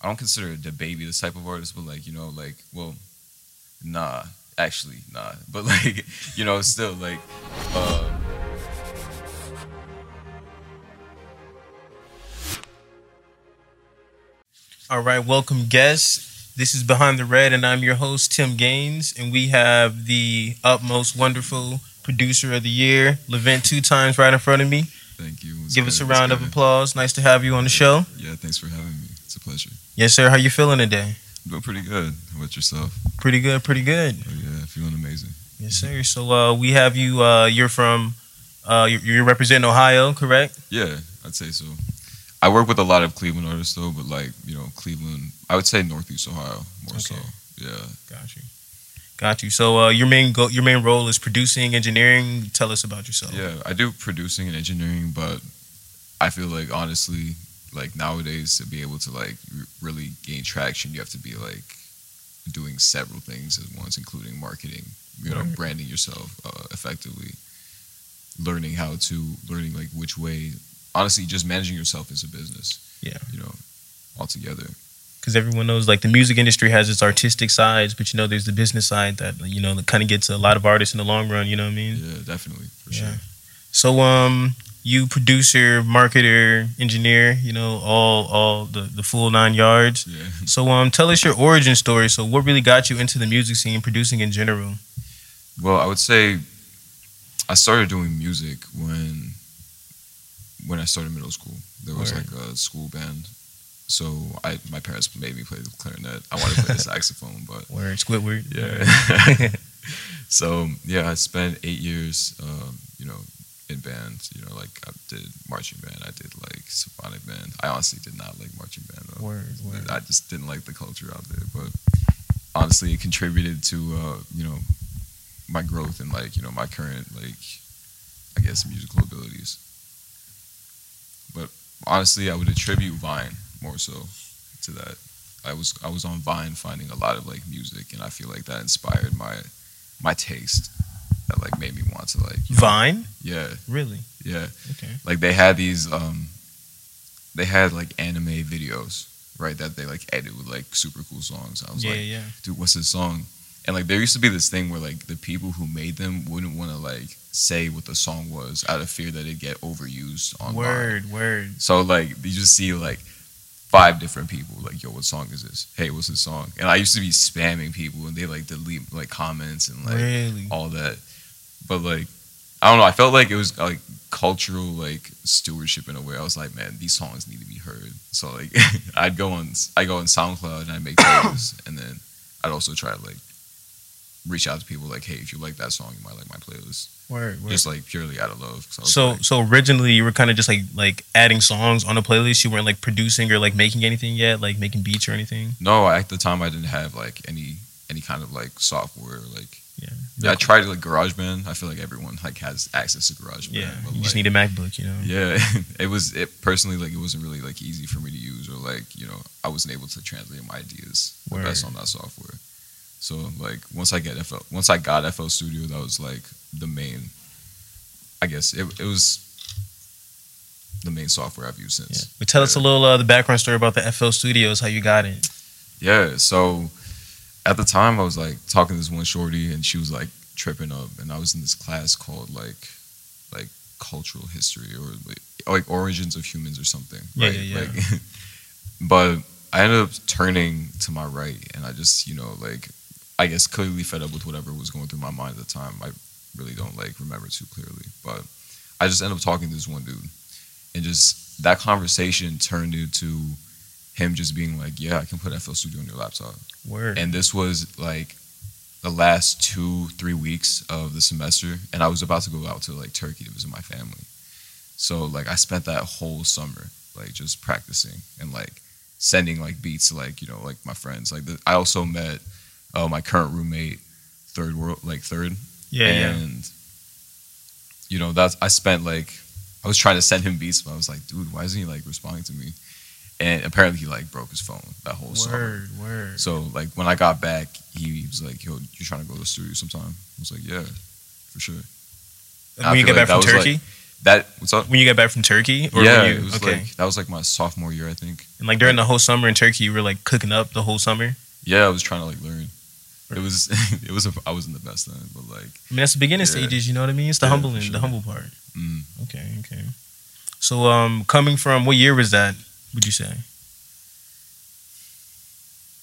I don't consider the baby this type of artist, but like you know, like well, nah, actually nah, but like you know, still like. Uh, All right, welcome guests. This is Behind the Red, and I'm your host, Tim Gaines. And we have the utmost wonderful producer of the year, Levent, two times right in front of me. thank you. It's Give good, us a it's round of good. applause. Nice to have you on the show. Yeah, thanks for having me. It's a pleasure. Yes, sir. How you feeling today? I'm doing pretty good. How about yourself? Pretty good, pretty good. Oh yeah, feeling amazing. Yes, sir. So uh, we have you. Uh, you're from. Uh, you're, you're representing Ohio, correct? Yeah, I'd say so. I work with a lot of Cleveland artists though, but like you know, Cleveland. I would say Northeast Ohio more so. Yeah. Got you. Got you. So uh, your main go- your main role is producing, engineering. Tell us about yourself. Yeah, I do producing and engineering, but I feel like honestly, like nowadays to be able to like really gain traction, you have to be like doing several things at once, including marketing, you know, Right. branding yourself uh, effectively, learning how to learning like which way. Honestly, just managing yourself as a business. Yeah. You know, altogether. because everyone knows like the music industry has its artistic sides, but you know there's the business side that you know that kind of gets a lot of artists in the long run. You know what I mean? Yeah, definitely for Yeah. sure. So um, you producer, marketer, engineer, you know all all the the full nine yards. Yeah. So um, tell us your origin story. So what really got you into the music scene, producing in general? Well, I would say I started doing music when when I started middle school. There was Word. like a school band. So I my parents made me play the clarinet. I wanted to play the saxophone, but Word, Squidward. yeah. so yeah, I spent eight years, in band. You know, like I did marching band. I did like symphonic band. I honestly did not like marching band though. Word, word. I just didn't like the culture out there. But honestly, it contributed to uh, you know my growth and like you know my current like I guess musical abilities. But honestly, I would attribute Vine more so to that. I was I was on Vine finding a lot of like music, and I feel like that inspired my my taste. That like made me want to like you know- Vine, yeah really? yeah Okay. like they had these um they had like anime videos right that they like edit with like super cool songs i was Yeah, like yeah. dude what's this song and like there used to be this thing where like the people who made them wouldn't want to like say what the song was out of fear that it'd get overused on Word, word. so like you just see like five different people like yo what song is this hey what's this song and i used to be spamming people and they like delete like comments and like really? all that. But like, I don't know. I felt like it was like cultural like stewardship in a way. I was like, man, these songs need to be heard. So like, I'd go on I go on SoundCloud and I make playlists, and then I'd also try to like reach out to people like, hey, if you like that song, you might like my playlist. Word, word. Just like purely out of love. So like, so originally you were kind of just like like adding songs on a playlist. You weren't like producing or like making anything yet, like making beats or anything. no, at the time I didn't have like any any kind of like software. Like, Yeah. yeah, I tried like GarageBand. I feel like everyone like has access to GarageBand. Yeah. but, You just like, need a MacBook, you know. Yeah, it was it personally like it wasn't really like easy for me to use or like you know I wasn't able to translate my ideas the best on that software. So like once I get FL, once I got FL Studio, that was like the main. I guess it it was the main software I've used since. Yeah. But tell us a little uh, the background story about the FL Studios, how you got it. Yeah, so at the time I was like talking to this one shorty and she was like tripping up and I was in this class called like like cultural history or like, like origins of humans or something. Yeah, right? yeah, yeah. Like, but I ended up turning to my right and I just, you know, like I guess clearly fed up with whatever was going through my mind at the time. I really don't like remember too clearly. But I just ended up talking to this one dude. And just that conversation turned into him just being like, Yeah, I can put FL Studio on your laptop. Word. And this was like the last two, three weeks of the semester. And I was about to go out to like Turkey to visit my family. So like I spent that whole summer like just practicing and like sending like beats to like, you know, like my friends. Like the, I also met uh, my current roommate, third world like third. yeah, yeah. and you know, that's I spent like I was trying to send him beats, but I was like, dude, why isn't he like responding to me? And apparently he like broke his phone that whole summer. Word, word. So like when I got back, he was like, "Yo, you trying to go to the studio sometime?" I was like, "Yeah, for sure." when you get like back from was, like- Turkey? that what's up? When you got back from Turkey, or yeah, you, it was okay, like that was like my sophomore year, I think. and like during the whole summer in Turkey, you were like cooking up the whole summer. Yeah, I was trying to like learn. It was it was a, I wasn't the best then, but like I mean, that's the beginning Yeah. stages. You know what I mean? It's the Yeah, humbling, for the humble part. mm, Okay, okay. So, um, coming from what year was that? Would you say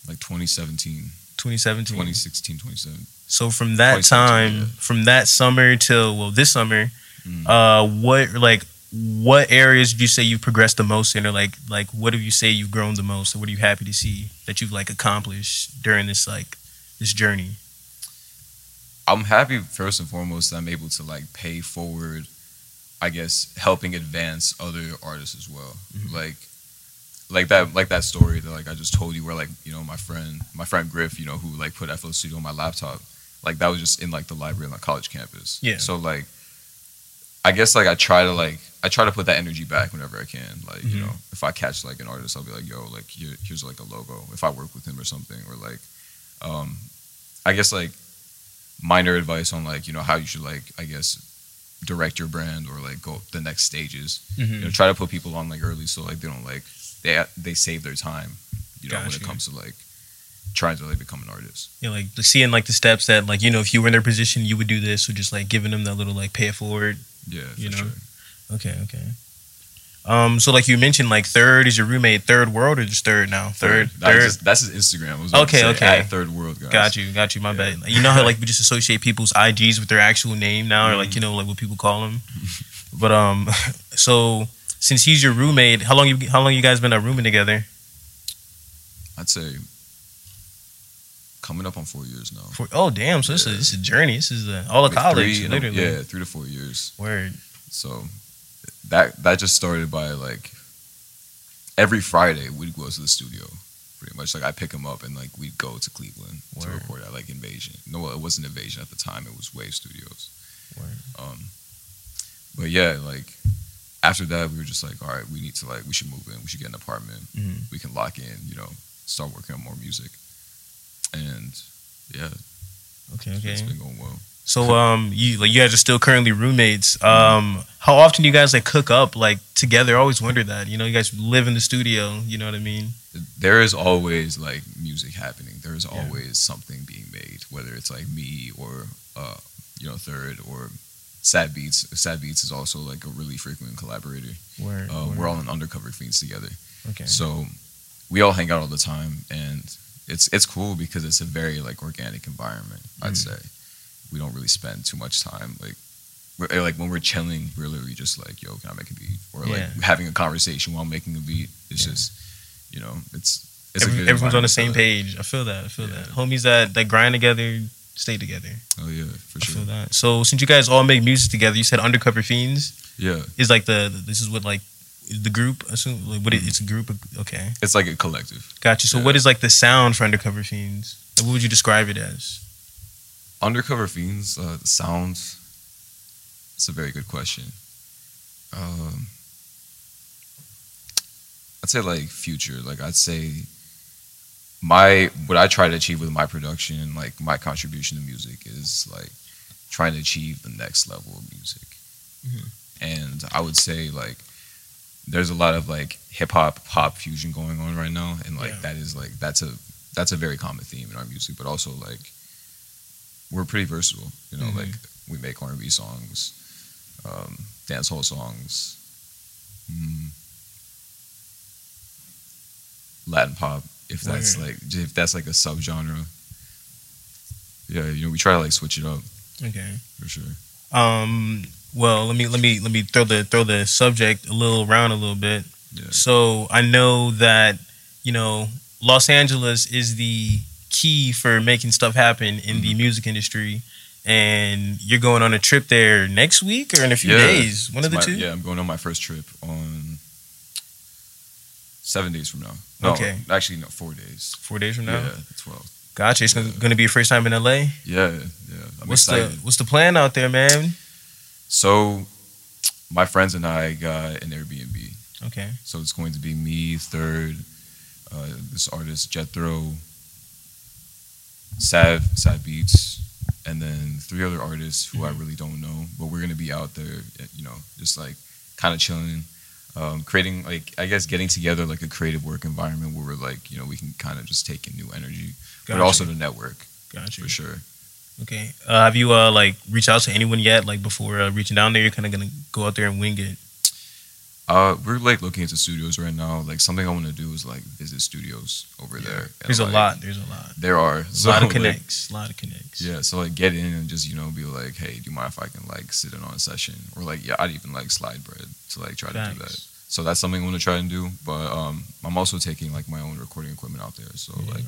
like 2017, 2017? 2016, 2017. So from that time, yeah. from that summer till well, this summer, Mm. uh, what like what areas did you say you've progressed the most in, or like like what do you say you've grown the most, or what are you happy to see that you've like accomplished during this like this journey? I'm happy first and foremost that I'm able to like pay forward, I guess, helping advance other artists as well. Mhm. Like like that like that story that like I just told you where like, you know, my friend my friend Griff, you know, who like put FL Studio on my laptop, like that was just in like the library on the college campus. Yeah. So like I guess like I try to like I try to put that energy back whenever I can. Like, you Mhm. know, if I catch like an artist, I'll be like, yo, like here, here's like a logo. If I work with him or something, or like um I guess like minor advice on like you know how you should like I guess direct your brand or like go the next stages. Mm-hmm. You know, try to put people on like early so like they don't like they they save their time. You know when it comes to like trying to like become an artist. Know, like seeing like the steps that like you know if you were in their position you would do this, or just like giving them that little like pay it forward. Yeah, for You know? sure. Okay, okay. Um, so like you mentioned, like third is your roommate, third world or just third now? Third, That's, third. just- that's his Instagram. Was Okay, say, okay. Third world guys. Got you, got you. My Yeah. bad. You know how like we just associate people's IGs with their actual name now, or like Mhm. you know like what people call them. But um, so since he's your roommate, how long you how long you guys been a rooming together? I'd say coming up on four years now. For oh damn, so this is this is a journey. This is the, all of college, three, literally. Yeah, three to four years. Word. So that that just started by like every Friday we'd go to the studio. Pretty much like I pick him up and like we'd go to Cleveland to record at like Invasion. No, it wasn't Invasion at the time. It was Wave Studios. Word. Um, but yeah, like after that we were just like, all right, we need to like we should move in. We should get an apartment. Mhm. We can lock in. You know, start working on more music. And yeah, Okay, it's okay. been going well. So um, you like you guys are still currently roommates. Um, how often do you guys like cook up like together? I always wonder that. You know, you guys live in the studio. You know what I mean? there is always like music happening. There is Yeah. always something being made, whether it's like me or uh, you know Third or Sad Beats. Sad Beats is also like a really frequent collaborator. Word. Uh, we're all in Undercover Fiends together, okay. so we all hang out all the time, and it's it's cool because it's a very like organic environment. I'd Mhm. say we don't really spend too much time like. We're, like when we're chilling, we're literally just like, "Yo, can I make a beat?" Or like Yeah. having a conversation while making a beat. It's Yeah. just, you know, it's it's a Every- everyone's on the same page. I feel that. I feel Yeah. that. Homies that that grind together, stay together. Oh yeah, for sure. that. So since you guys all make music together, you said Undercover Fiends Yeah, is like the this is what like the group. Assume like what it, it's a group. Of, okay, it's like a collective. got you. So Yeah. what is like the sound for Undercover Fiends? Like, what would you describe it as? Undercover Fiends, uh, the sounds. It's a very good question. Um, I'd say like future. Like I'd say my what I try to achieve with my production like my contribution to music is like trying to achieve the next level of music. Mhm. And I would say like there's a lot of like hip hop pop fusion going on right now, and like Yeah. that is like that's a that's a very common theme in our music, but also like we're pretty versatile. You know, Mhm. like we make R and B songs, um, dance hall songs, mm, Latin pop. If that's Word. like if that's like a subgenre, yeah, you know, we try to like switch it up Okay. for sure. Um. Well, let me let me let me throw the throw the subject a little around a little bit. Yeah. So I know that you know Los Angeles is the key for making stuff happen in the Mhm. music industry, and you're going on a trip there next week or in a few Yeah. days. One of the my- two. Yeah, I'm going on my first trip on seven days from now. No, Okay. actually, no, four days. Four days from now. Yeah, twelve. Gotcha. It's Yeah. going to be your first time in LA. Yeah, yeah. I'm what's excited. the What's the plan out there, man? So, my friends and I got an Airbnb. Okay. So it's going to be me, Third, uh, this artist Jethro, Sad Sad Beats, and then three other artists who I Mhm. really don't know, but we're gonna be out there, you know, just like kind of chilling, um, creating like I guess getting together like a creative work environment where we're like you know we can kind of just take in new energy, Gotcha. but also the network Gotcha. for sure. Okay. Uh, have you uh like reached out to anyone yet? Like before uh, reaching down there, you're kind of gonna go out there and wing it. Uh, we're like looking into studios right now. Like something I want to do is like visit studios over there. and, There's a like, lot. There's a lot. There are A so, lot of like, connects. a lot of connects. Yeah, so like get in and just you know be like, hey, do you mind if I can like sit in on a session or like yeah, I'd even like slide bread to like try to do that. So that's something I want to try and do. But um, I'm also taking like my own recording equipment out there. So Yeah. like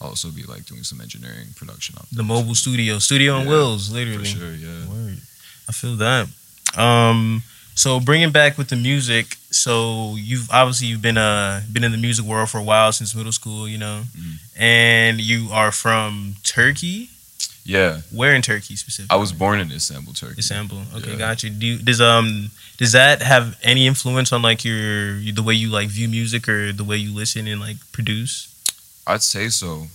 I'll also be like doing some engineering production out The mobile studio, studio on Yeah, wheels, for literally. sure. Yeah. Word. I feel that. Um, so bringing back with the music. So you've obviously you've been uh been in the music world for a while since middle school, you know, Mhm. and you are from Turkey. Yeah. Where in Turkey specifically? I was born in Istanbul, Turkey. Istanbul. Okay, Yeah. got you. Do you, does um does that have any influence on like your the way you like view music or the way you listen and like produce? I'd say so.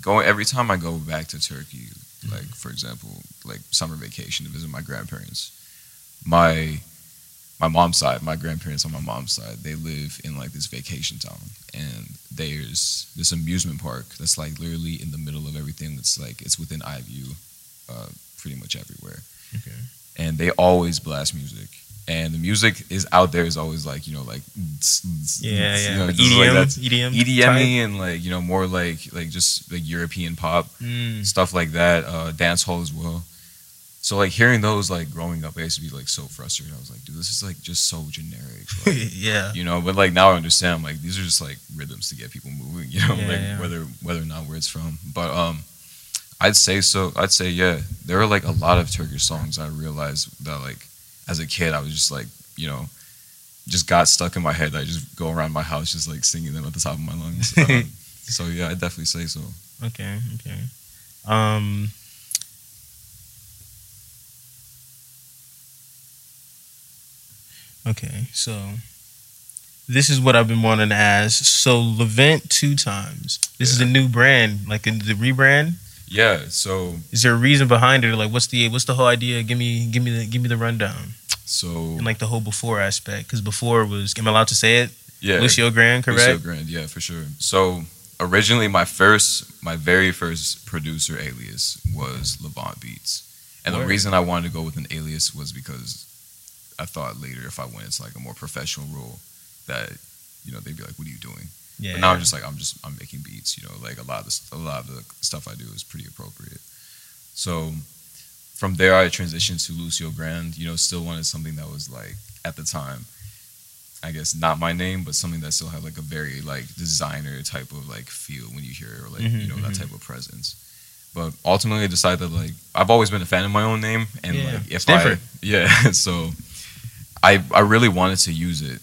Going every time I go back to Turkey, Mm-hmm. like for example, like summer vacation to visit my grandparents, my my mom's side, my grandparents on my mom's side, they live in like this vacation town, and there's this amusement park that's like literally in the middle of everything. That's like it's within eye view, uh, pretty much everywhere. Okay. and they always blast music. And the music is out there is always like you know like Yeah, yeah. you know, Like just like EDM, EDM, EDM and like you know more like like just like European pop Mm. stuff like that, uh, dance hall as well. So like hearing those like growing up, I used to be like so frustrated. I was like, dude, this is like just so generic, like, yeah. you know. But like now I understand, like these are just like rhythms to get people moving, you know, Yeah, like yeah. whether whether or not where it's from. But um, I'd say so. I'd say yeah. There are like a lot of Turkish songs I realized that like as a kid I was just like you know just got stuck in my head. I just go around my house just like singing them at the top of my lungs. Um, so yeah, I definitely say so. Okay, okay. Um Okay, so this is what I've been wanting to ask. So Levent two times. This is a new brand, like the rebrand. Yeah. So Is there a reason behind it? Like, what's the what's the whole idea? Give me give me the give me the rundown so and like the whole before aspect. Because before was am I allowed to say it? yeah. Lucio Grand, correct? Lucio Grand, yeah, for sure. So originally, my first, my very first producer alias was Levant Beats, and Word. the reason I wanted to go with an alias was because I thought later if I went into like a more professional role, that you know they'd be like, "What are you doing?" Yeah. But now I'm just like, I'm just I'm making beats. You know, like a lot of the, a lot of the stuff I do is pretty appropriate. So from there, I transitioned to Lucio Grand. You know, still wanted something that was like at the time, I guess not my name, but something that still had like a very like designer type of like feel when you hear it, or like Mhm, you know that mhm. type of presence. But ultimately, I decided that like I've always been a fan of my own name, and Yeah, like it's if I different. yeah, so I I really wanted to use it,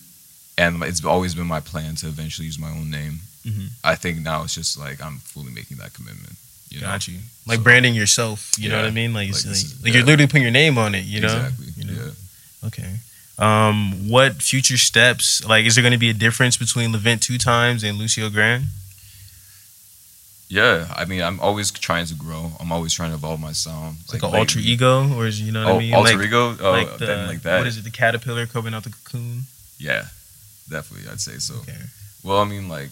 and it's always been my plan to eventually use my own name. Mhm. I think now it's just like I'm fully making that commitment. You know? Got you. Like So- branding yourself. You know what I mean? Like, like like, is- like you're literally putting your name on it. You know. exactly. You know? Yeah. Okay. Um, what future steps? Like, is there going to be a difference between Levent two times and Lucio Grand? Yeah, I mean, I'm always trying to grow. I'm always trying to evolve my sound. It's like, an alter ego, or is you know what Oh, I mean? alter like, ego. Oh, like the like that. what is it? The caterpillar coming out the cocoon. Yeah, definitely. I'd say so. Okay. Well, I mean, like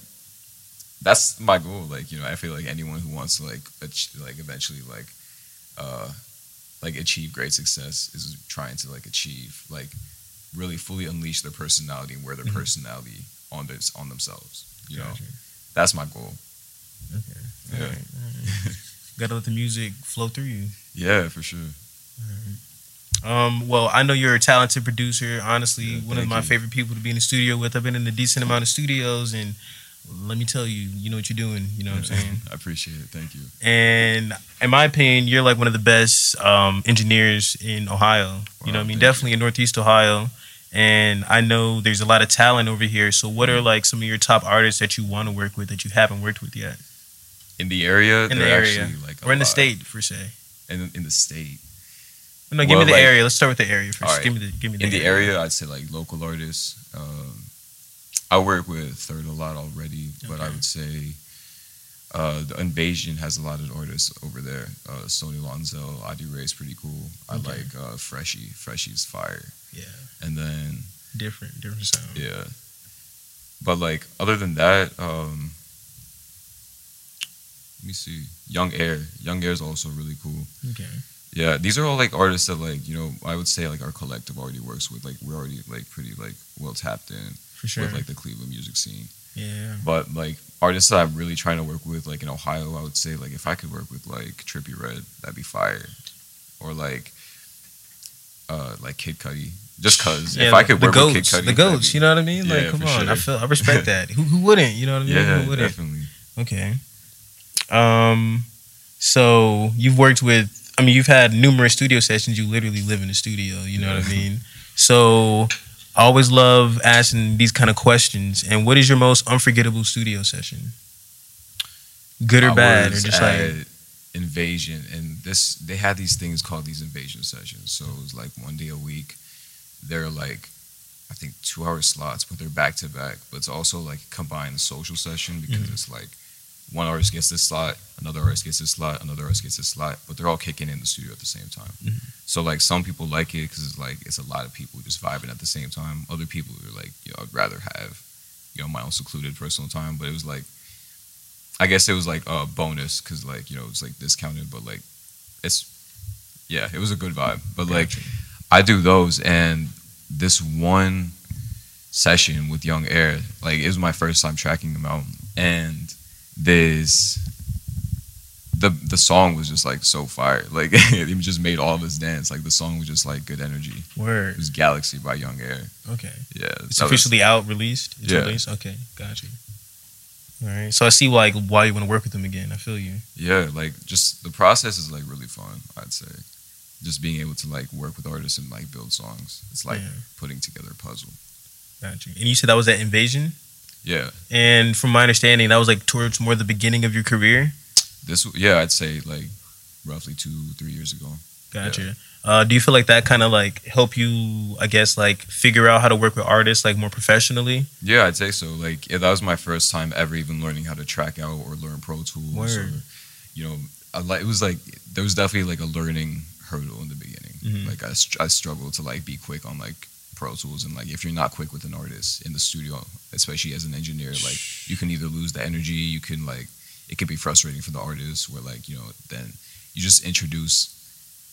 that's my goal. Like, you know, I feel like anyone who wants to like, ach- like eventually, like, uh, like achieve great success is trying to like achieve, like, really fully unleash their personality and wear their Mhm. personality on this on themselves. You know, that's my goal. Okay. Yeah. Right. All right. Gotta let the music flow through you. Yeah, for sure. Um, well, I know you're a talented producer. Honestly, Yeah, one of my you. favorite people to be in the studio with. I've been in a decent amount of studios, and let me tell you, you know what you're doing. You know what I'm saying? I appreciate it. Thank you. And in my opinion, you're like one of the best um, engineers in Ohio. You know, what I mean, definitely in Northeast Ohio. And I know there's a lot of talent over here. So, what are like some of your top artists that you want to work with that you haven't worked with yet, In the area, In the area. actually like or in the state per se? In, in the state. No, give Well, me the like- area. Let's start with the area first. Right. Give me the give me the in the area, I'd say like local artists. Um, I work with Third a lot already, but I would say Uh, the Invasion has a lot of artists over there. Uh, Sony Lonzel, Adi Ray is pretty cool. I Okay. like uh, Freshie. Freshie's fire. Yeah. And then Different, different sound. yeah, but like other than that, um, me see. Young Air. Young Air is also really cool. Okay. Yeah, these are all like artists that like you know I would say like our collective already works with. Like we're already like pretty like well tapped in For sure. with like the Cleveland music scene. yeah. But like artists that I'm really trying to work with, like in Ohio, I would say like if I could work with like Trippie Redd, that'd be fire. Or like uh like Kid Cudi. Just cause Yeah, if I could work goats, with Kid Cudi, the goats. You know what I mean? Yeah, like, come for on. I feel, I respect that. Who, who wouldn't? You know what I mean? yeah, who wouldn't? definitely. Okay. Um, so you've worked with. I mean, you've had numerous studio sessions. You literally live in the studio. You know what I mean? So I always love asking these kind of questions. And what is your most unforgettable studio session? Good or I bad, or just like Invasion, and this they had these things called these Invasion sessions. So it was like one day a week. They're like, I think two hour slots, but they're back to back. But it's also like a combined social session because Mhm. it's like one artist gets this slot, another artist gets this slot, another artist gets this slot, but they're all kicking in the studio at the same time. Mhm. So like some people like it because it's like it's a lot of people just vibing at the same time. Other people are like, you know, I'd rather have, you know, my own secluded personal time. But it was like I guess it was like a bonus because like you know it's like discounted, but like it's yeah, it was a good vibe. But like. I do those, and this one session with Young Air, like it was my first time tracking them out, and this the the song was just like so fire, like it just made all of us dance. Like the song was just like good energy. It was Galaxy by Young Air. Okay. Yeah, It's that was- officially out, released. It's Yeah. released. Okay, got you. All right. So I see like why you want to work with them again. I feel you. yeah like just the process is like really fun i'd say just being able to like work with artists and like build songs it's like Yeah. putting together a puzzle Got you. And you said that was at Invasion. Yeah And from my understanding, that was like towards more the beginning of your career. this yeah i'd say like roughly two three years ago Gotcha. Uh, do you feel like that kind of like help you, I guess, like figure out how to work with artists like more professionally? yeah i'd say so like yeah, that was my first time ever even learning how to track out or learn pro tools or you know I, it was like there was definitely like a learning hurdle in the beginning Mhm. like I, I struggled to like be quick on like pro tools and like if you're not quick with an artist in the studio especially as an engineer like you can either lose the energy you can like it can be frustrating for the artist where like you know then you just introduce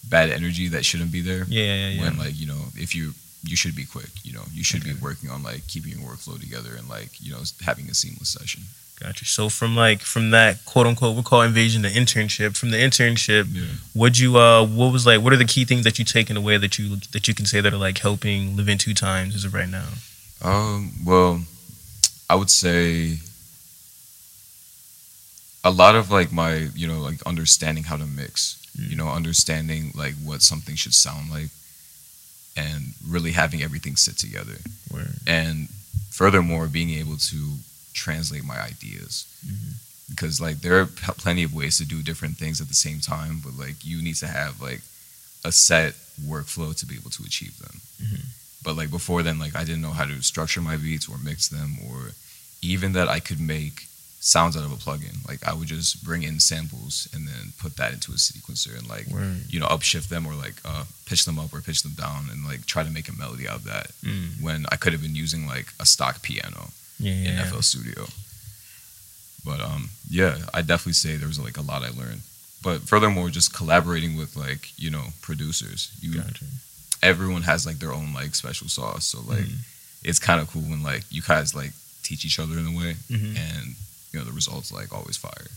bad energy that shouldn't be there Yeah, yeah, yeah. when like you know if you you should be quick you know you should Okay. be working on like keeping your workflow together and like you know having a seamless session Gotcha. So from like from that quote unquote we'll call invasion the internship. From the internship, yeah what you uh what was like what are the key things that you taken away that you that you can say that are like helping live in two times as of right now? Um, well, I would say a lot of like my, you know, like understanding how to mix, you know, understanding like what something should sound like and really having everything sit together. Word. And furthermore, being able to translate my ideas. Mhm. Because like there are p- plenty of ways to do different things at the same time, but like you need to have like a set workflow to be able to achieve them. Mhm. But like before then, like I didn't know how to structure my beats or mix them, or even that I could make sounds out of a plugin. Like I would just bring in samples and then put that into a sequencer and like Word. you know upshift them or like uh, pitch them up or pitch them down and like try to make a melody out of that Mm. when I could have been using like a stock piano Yeah, in yeah. FL Studio. But um, yeah, I definitely say there was like a lot I learned. But furthermore, just collaborating with like you know producers, you Gotcha. everyone has like their own like special sauce. So like Mhm. it's kind of cool when like you guys like teach each other in a way, Mhm. and you know the results like always fire.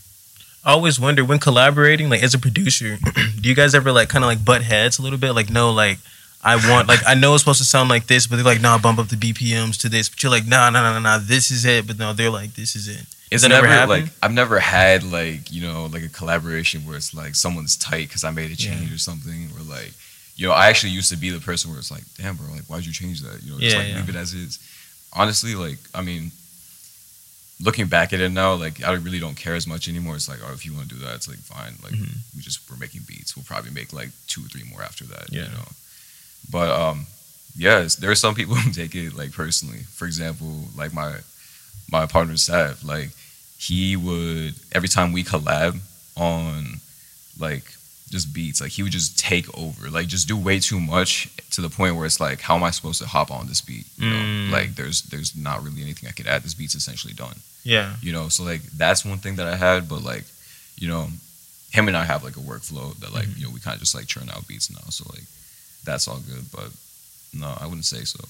I always wonder when collaborating, like as a producer, do you guys ever like kind of like butt heads a little bit? Like, no, like I want, like I know it's supposed to sound like this, but they're like, nah, bump up the BPMs to this. But you're like, nah, nah, nah, nah, nah, this is it. But no, they're like, this is it. It's that never ever happen? like I've never had like you know like a collaboration where it's like someone's tight because I made a Yeah. change or something, or like you know I actually used to be the person where it's like, damn bro, like why'd you change that? You know, just Yeah, like yeah. leave it as is. Honestly, like I mean, looking back at it now, like I really don't care as much anymore. It's like, oh, if you want to do that, it's like fine. Like Mhm. we just we're making beats. We'll probably make like two or three more after that. Yeah. You know, but um, yes, there are some people who take it like personally. For example, like my my partner Sav, like he would every time we collab on like just beats, like he would just take over, like just do way too much to the point where it's like, how am I supposed to hop on this beat? You know, Mm. like there's there's not really anything I could add. This beat's essentially done. Yeah. You know, so like that's one thing that I had, but like, you know, him and I have like a workflow that like Mhm. you know we kind of just like churn out beats now, so like that's all good. But no, I wouldn't say so.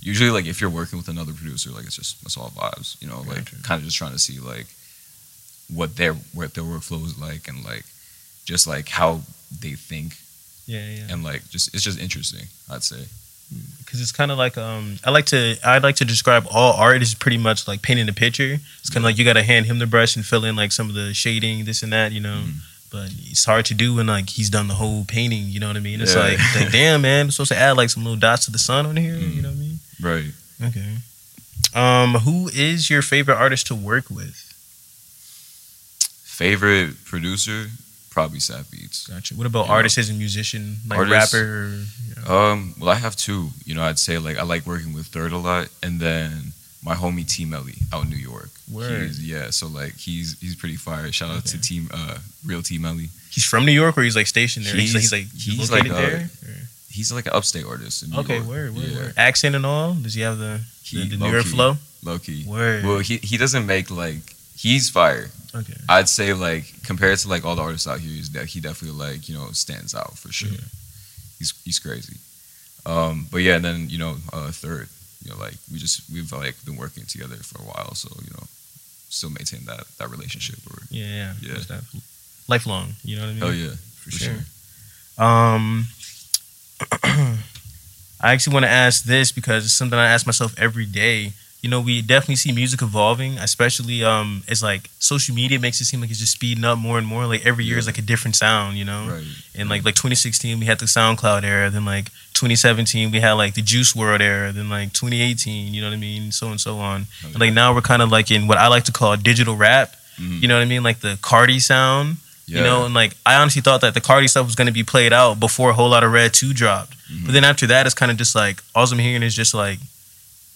Usually, like if you're working with another producer, like it's just it's all vibes. You know, like Gotcha. kind of just trying to see like what their what their workflow is like and like just like how they think Yeah, yeah. and like just it's just interesting. I'd say. because it's kind of like um I like to I like to describe all art is pretty much like painting a picture. It's kind of like you got to hand him the brush and fill in like some of the shading, this and that, you know. Mhm. But it's hard to do when like he's done the whole painting. You know what I mean? It's Yeah. like, like damn man, I'm supposed to add like some little dots to the sun on here. Mm. You know what I mean? Right. Okay. Um, who is your favorite artist to work with? Favorite producer, probably Sap Beats. Gotcha. What about artists artist as a musician, like Artist- rapper? Or, you know? Um, well, I have two. You know, I'd say like I like working with Third a lot, and then my homie T Melly out in New York. Word. He's, yeah, so like he's he's pretty fire. Shout out to Team uh Real Team Melly. He's from New York, or he's like stationed there. He's, He's- like he's like he's like, there. He's like an upstate artist. In New Okay, York. word, word, yeah. word. Accent and all. Does he have the the, He- the New York flow? Low key. Word. Well, he he doesn't make like he's fire. okay. I'd say like compared to like all the artists out here, that he definitely like you know stands out for sure. Yeah. He's he's crazy. Um, but yeah, and then you know uh, third, you know like we just we've like been working together for a while, so you know still maintain that that relationship. Or Yeah, yeah, Yeah. Lifelong. You know what I mean? oh yeah, for sure. sure. Um, I actually want to ask this because it's something I ask myself every day. You know, we definitely see music evolving, especially um, it's like social media makes it seem like it's just speeding up more and more. Like every year is like a different sound, you know. Right. And like like 2016 we had the SoundCloud era, then like 2017 we had like the Juice WRLD era, then like 2018, you know what I mean, so and so on. Oh, And like now we're kind of like in what I like to call digital rap. Mhm. You know what I mean, like the Carti sound. yeah. You know, and like I honestly thought that the Carti stuff was going to be played out before a whole lot of Red Two dropped. Mhm. But then after that, it's kind of just like all I'm hearing is just like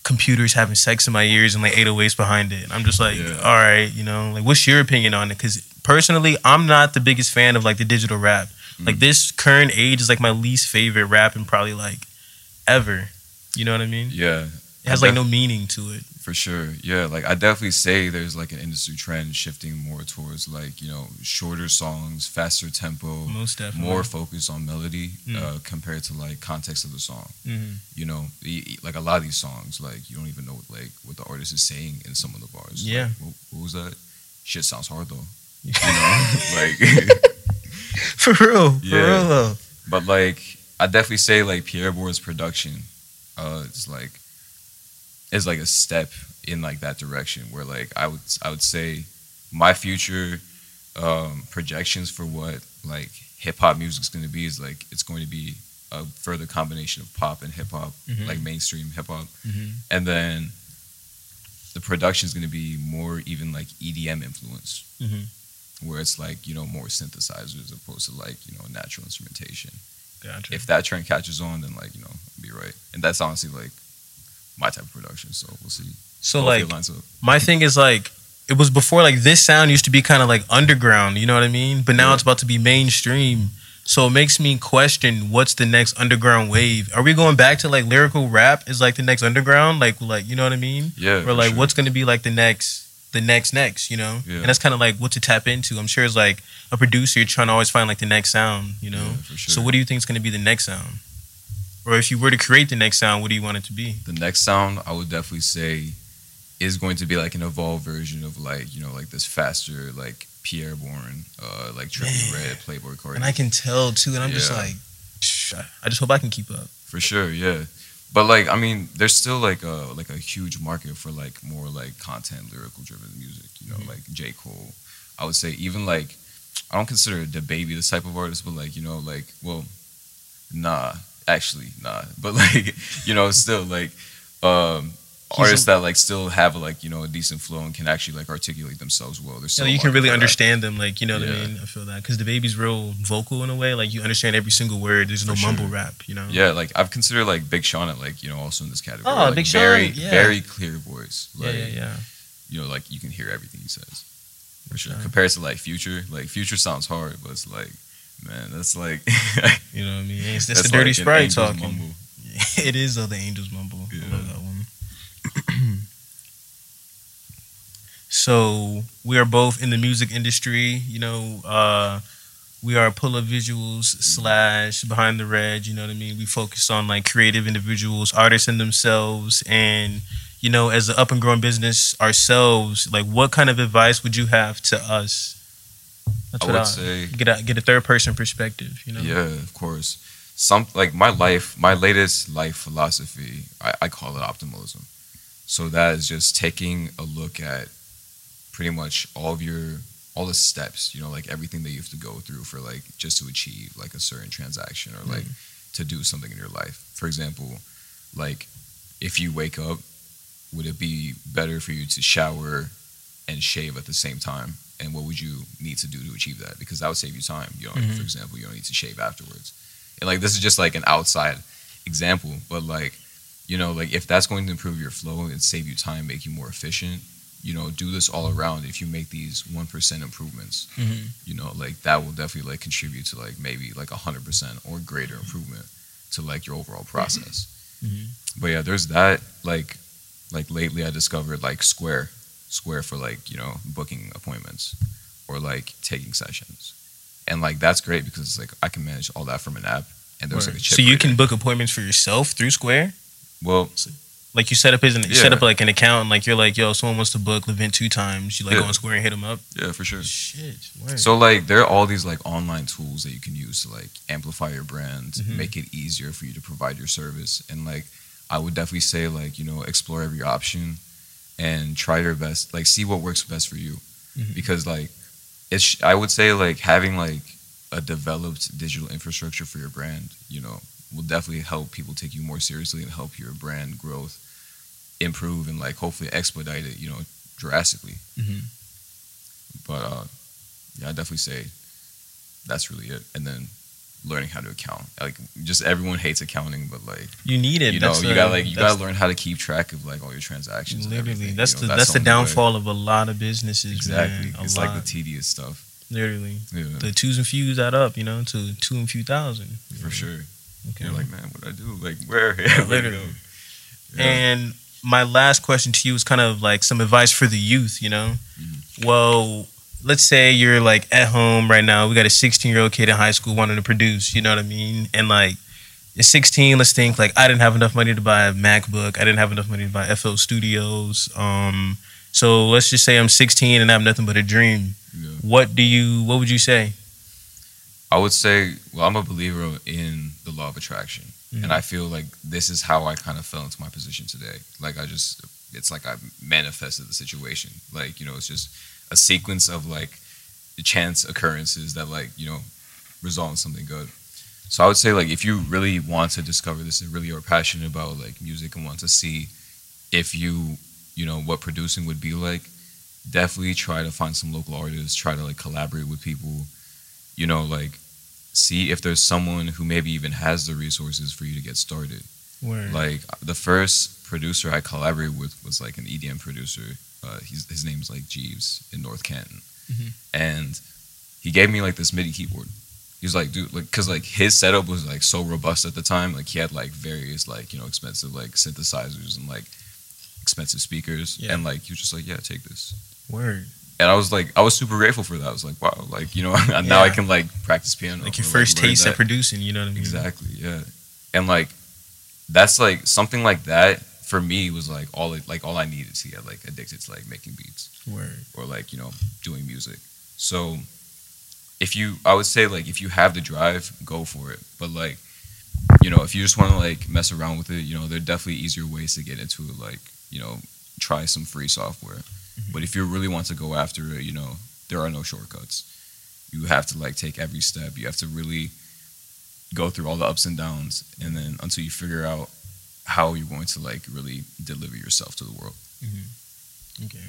computers having sex in my ears and like 808s behind it. I'm just like, Yeah. all right, you know, like what's your opinion on it? Because personally, I'm not the biggest fan of like the digital rap. Like Mhm. this current age is like my least favorite rap and probably like ever. You know what I mean? yeah, It has like no meaning to it. For sure. Yeah. Like I definitely say there's like an industry trend shifting more towards like, you know, shorter songs, faster tempo, Most definitely. more focus on melody Mm. uh, compared to like context of the song. Mhm. You know, like a lot of these songs, like you don't even know like what the artist is saying in some of the bars. Yeah. Like, what, what was that? Shit sounds hard though. You know, like, For real. For real though. but like I definitely say like Pierre Bourne's production, uh, it's like is like a step in like that direction where like I would I would say my future um, projections for what like hip hop music is going to be is like it's going to be a further combination of pop and hip hop, Mhm. like mainstream hip hop, Mhm. and then the production is going to be more even like EDM influence, Mhm. where it's like you know more synthesizers as opposed to like you know natural instrumentation Gotcha. if that trend catches on, then like you know, be right. And that's honestly like my type of production. So we'll see. so Hopefully like my thing is like it was before like this sound used to be kind of like underground you know what i mean but now Yeah. it's about to be mainstream so it makes me question what's the next underground wave are we going back to like lyrical rap is like the next underground like like you know what i mean Yeah. or like sure. what's to be like the next the next next you know Yeah. and that's kind of like what to tap into i'm sure it's like a producer you're trying to always find like the next sound you know Yeah, for sure. so what do you think is to be the next sound or if you were to create the next sound what do you want it to be the next sound I would definitely say is going to be like an evolved version of like you know like this faster like Pierre Bourne, uh, like Trippie Man. Red, Playboi Carti. and i can tell too and i'm just like I just hope i can keep up For sure, yeah. But like, I mean, there's still like a like a huge market for like more like content, lyrical driven music. You know, Mhm. like J Cole. I would say even like I don't consider the baby this type of artist, but like you know, like well, nah, actually nah. But like you know, still like um artists that like still have like you know a decent flow and can actually like articulate themselves well. There's Yeah, still you can really that. understand them, like you know what I mean. I feel that because the baby's real vocal in a way, like you understand every single word. There's no For mumble rap, you know. Yeah, like I've considered like Big Sean at like you know also in this category. Oh, like, Big Sean, very yeah. very clear voice. yeah, Like, yeah, yeah. you know, like you can hear everything he says. For sure. Compared to like Future, like Future sounds hard, but it's like, man, that's like You know what I mean? It's, that's, that's the dirty like sprite talking. mumble. it is though the angels mumble. I love that one. so we are both in the music industry. You know, uh, we are Pulla Visuals slash Behind the Red. You know what I mean? We focus on like creative individuals, artists in themselves, and you know, as an up and growing business ourselves, like what kind of advice would you have to us? That's I what would I say- get a get a third person perspective. You know, Yeah, of course. Some like my life, my latest life philosophy, I, I call it optimalism. So that is just taking a look at pretty much all of your all the steps, you know, like everything that you have to go through for like just to achieve like a certain transaction or like mm. to do something in your life. For example, like if you wake up, would it be better for you to shower and shave at the same time? And what would you need to do to achieve that? Because that would save you time. You know, Mhm. for example, you don't need to shave afterwards. And like this is just like an outside example, but like, you know, like if that's going to improve your flow and save you time, make you more efficient, you know, do this all around. If you make these one percent improvements, Mhm. you know, like that will definitely like contribute to like maybe like a hundred percent or greater improvement to like your overall process. Mhm. But yeah, there's that. Like, like lately, I discovered like Square, Square for like you know booking appointments or like taking sessions, and like that's great because it's like I can manage all that from an app. And there's like a chip. so you right can there. book appointments for yourself through Square. well, Like you set up his, you set up like an account, and like you're like, yo, someone wants to book Levent two times. You like go on Square and hit them up. yeah, for sure. Shit, word. So like there are all these like online tools that you can use to like amplify your brand, Mhm. make it easier for you to provide your service. And like I would definitely say like, you know, explore every option and try your best, like see what works best for you. Mhm. Because like it's I would say like having like a developed digital infrastructure for your brand, you know, will definitely help people take you more seriously and help your brand growth improve and like hopefully expedite it, you know, drastically. Mhm. But uh, yeah, I definitely say that's really it. And then learning how to account. Like just everyone hates accounting, but like you need it. you know, That's you the- gotta like you gotta learn how to keep track of like all your transactions. Literally, that's you know, the that's, the only way. downfall of a lot of businesses. Exactly, man. It's lot. like the tedious stuff. literally Yeah, the twos and fews add up, you know, to two and few thousand. for sure. Okay. You're like, man, what I do? Like where? Where'd Literally. Yeah. And my last question to you is kind of like some advice for the youth, you know? Mm-hmm. Well, let's say you're like at home right now. We got a 16 year old kid in high school wanting to produce, you know what I mean? And like, at 16, let's think like I didn't have enough money to buy a MacBook. I didn't have enough money to buy FL Studios. Um, so let's just say I'm 16 and I have nothing but a dream. Yeah. What do you, what would you say? I would say, well, I'm a believer in the law of attraction. Mhm. And I feel like this is how I kind of fell into my position today. Like I just, it's like I manifested the situation. Like, you know, it's just a sequence of like chance occurrences that like, you know, result in something good. So I would say like if you really want to discover this and really are passionate about like music and want to see if you, you know, what producing would be like, definitely try to find some local artists, try to like collaborate with people, you know, like see if there's someone who maybe even has the resources for you to get started. Word. Like the first producer I collaborated with was like an EDM producer. Uh, he's, his name's like Jeeves in North Canton, Mhm. and he gave me like this MIDI keyboard. He was like, dude, like, cause like his setup was like so robust at the time. Like he had like various like you know expensive like synthesizers and like expensive speakers, Yeah. and like he was just like, yeah, take this. Word. And I was like, I was super grateful for that. I was like, wow, like you know, now I can like practice piano. Like your or, first learn taste at producing, you know what I mean? Exactly, yeah. And like that's like something like that for me was like all it, like all I needed to get like addicted to like making beats Word. or like, you know, doing music. So if you I would say like if you have the drive, go for it. But like you know, if you just want to like mess around with it, you know, there are definitely easier ways to get into it like, you know, try some free software. Mm-hmm. But if you really want to go after it, you know, there are no shortcuts. You have to like take every step. You have to really go through all the ups and downs and then until you figure out how are you're going to like really deliver yourself to the world. Okay.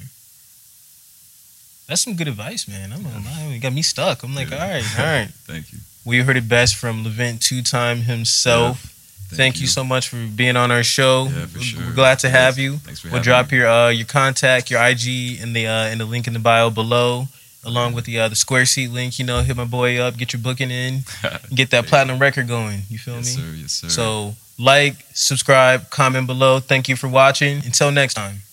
That's some good advice, man. I'm gonna lie. You got me stuck. I'm like, Yeah. all right, all right. Thank you. We heard it best from Levent two time himself. Thank, you. so much for being on our show. Yeah, for We're- sure. We're glad to have Thanks- you. Thanks for We'll having drop me. your uh, your contact, your IG in the uh, in the link in the bio below, along with the uh, the Square Seat link. You know, hit my boy up, get your booking in, get that platinum record going. You feel yes, me? sir. Yes, sir. So like, subscribe, comment below. Thank you for watching. Until next time.